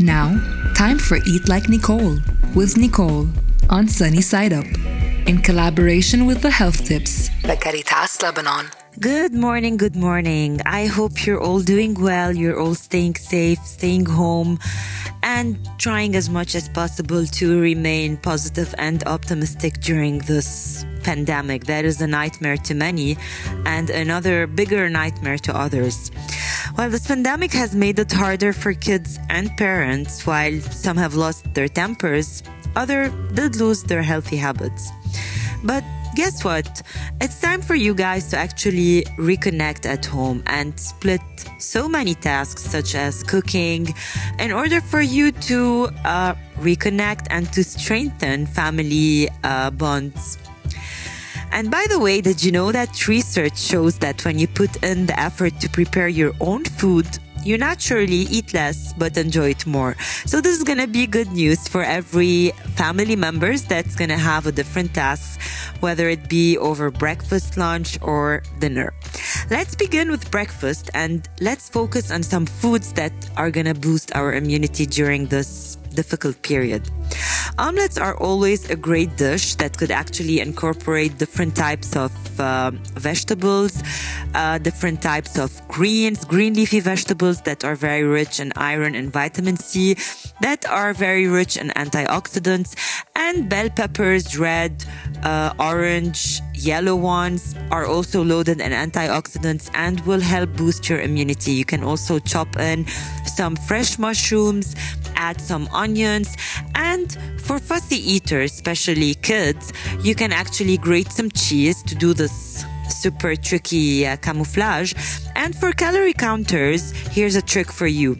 Now, time for Eat Like Nicole with Nicole on Sunny Side Up in collaboration with the Health Tips by Caritas Lebanon. Good morning, good morning. I hope you're all doing well. You're all staying safe, staying home, and trying as much as possible to remain positive and optimistic during this pandemic. That is a nightmare to many and another bigger nightmare to others. While this pandemic has made it harder for kids and parents, while some have lost their tempers, others did lose their healthy habits. But guess what? It's time for you guys to actually reconnect at home and split so many tasks, such as cooking, in order for you to uh, reconnect and to strengthen family uh, bonds. And by the way, did you know that research shows that when you put in the effort to prepare your own food, you naturally eat less but enjoy it more. So this is to be good news for every family members that's to have a different task, whether it be over breakfast, lunch, or dinner. Let's begin with breakfast and let's focus on some foods that are to boost our immunity during this difficult period. Omelets are always a great dish that could actually incorporate different types of uh, vegetables, uh, different types of greens, green leafy vegetables that are very rich in iron and vitamin C, that are very rich in antioxidants, and bell peppers, red, uh, orange, yellow ones are also loaded in antioxidants and will help boost your immunity. You can also chop in some fresh mushrooms, add some onions, and for fussy eaters, especially kids, you can actually grate some cheese to do this super tricky uh, camouflage. And for calorie counters, here's a trick for you.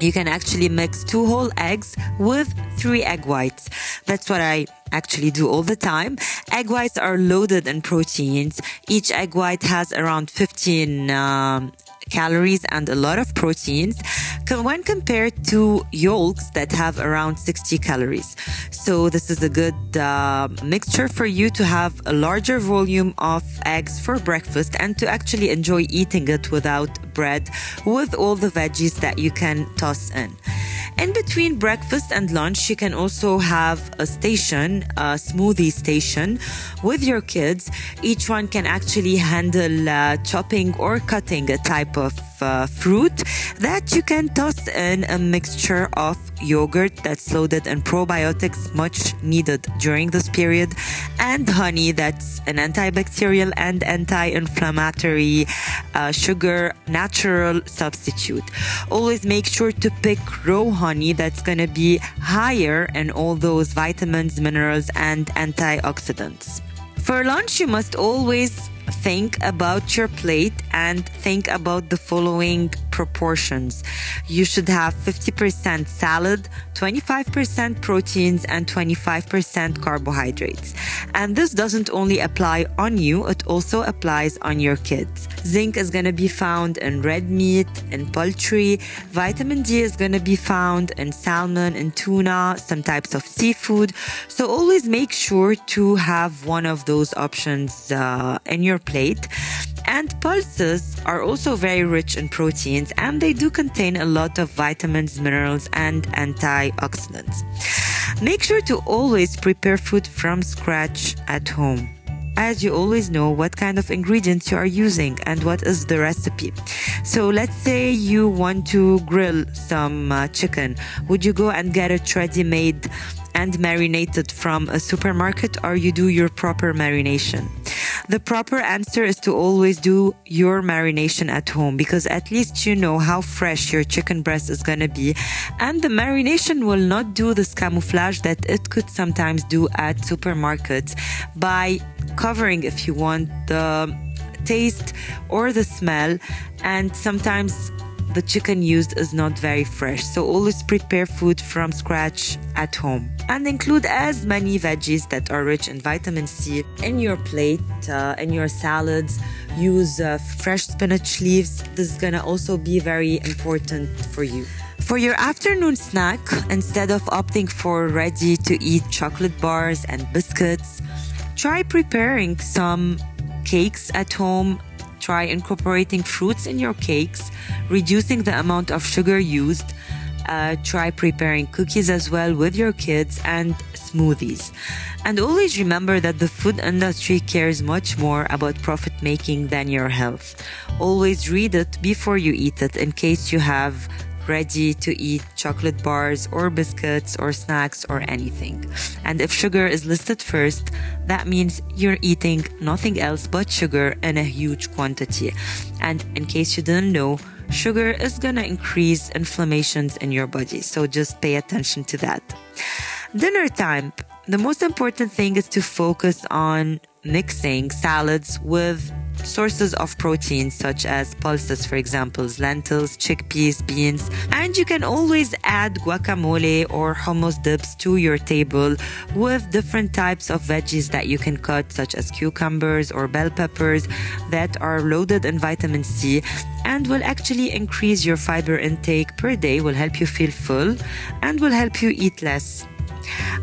You can actually mix two whole eggs with three egg whites. That's what I actually do all the time. Egg whites are loaded in proteins. Each egg white has around 15 um, calories and a lot of proteins when compared to yolks that have around 60 calories. So this is a good uh, mixture for you to have a larger volume of eggs for breakfast and to actually enjoy eating it without bread with all the veggies that you can toss in. In between breakfast and lunch, you can also have a station, a smoothie station with your kids. Each one can actually handle uh, chopping or cutting a type of uh, fruit that you can toss in a mixture of yogurt that's loaded in probiotics much needed during this period and honey that's an antibacterial and anti-inflammatory uh, sugar natural substitute. Always make sure to pick raw honey that's going to be higher in all those vitamins minerals and antioxidants. For lunch you must always think about your plate and think about the following proportions. You should have 50% salad, 25% proteins, and 25% carbohydrates. And this doesn't only apply on you, it also applies on your kids. Zinc is going to be found in red meat, in poultry. Vitamin D is going to be found in salmon and tuna, some types of seafood. So always make sure to have one of those options uh, in your plate. And pulses are also very rich in proteins and they do contain a lot of vitamins, minerals, and antioxidants. Make sure to always prepare food from scratch at home as you always know what kind of ingredients you are using and what is the recipe. So let's say you want to grill some uh, chicken. Would you go and get it ready made and marinated from a supermarket or you do your proper marination? The proper answer is to always do your marination at home because at least you know how fresh your chicken breast is going to be. And the marination will not do this camouflage that it could sometimes do at supermarkets by covering, if you want, the taste or the smell. And sometimes the chicken used is not very fresh. So always prepare food from scratch at home and include as many veggies that are rich in vitamin C in your plate, uh, in your salads. Use uh, fresh spinach leaves. This is gonna also be very important for you. For your afternoon snack, instead of opting for ready to eat chocolate bars and biscuits, try preparing some cakes at home Try incorporating fruits in your cakes, reducing the amount of sugar used, Uh, try preparing cookies as well with your kids and smoothies. And always remember that the food industry cares much more about profit making than your health. Always read it before you eat it in case you have ready to eat chocolate bars or biscuits or snacks or anything. And if sugar is listed first, that means you're eating nothing else but sugar in a huge quantity. And in case you didn't know, sugar is gonna increase inflammations in your body. So just pay attention to that. Dinner time. The most important thing is to focus on mixing salads with sources of protein such as pulses, for example, lentils, chickpeas, beans, and you can always add guacamole or hummus dips to your table with different types of veggies that you can cut, such as cucumbers or bell peppers that are loaded in vitamin C and will actually increase your fiber intake per day, will help you feel full, and will help you eat less.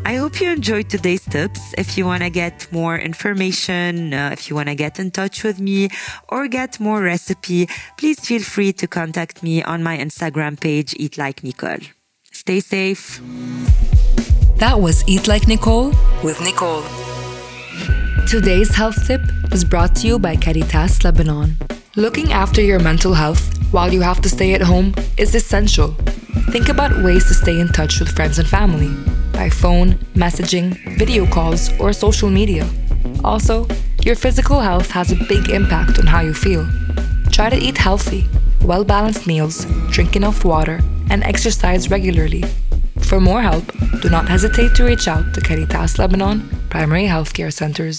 I hope you enjoyed today's tips. If you want to get more information, uh, if you want to get in touch with me or get more recipe, please feel free to contact me on my Instagram page, Eat Like Nicole. Stay safe. That was Eat Like Nicole with Nicole. Today's health tip is brought to you by Caritas Lebanon. Looking after your mental health while you have to stay at home is essential. Think about ways to stay in touch with friends and family by phone, messaging, video calls, or social media. Also, your physical health has a big impact on how you feel. Try to eat healthy, well balanced meals, drink enough water, and exercise regularly. For more help, do not hesitate to reach out to Caritas Lebanon Primary Healthcare Centers.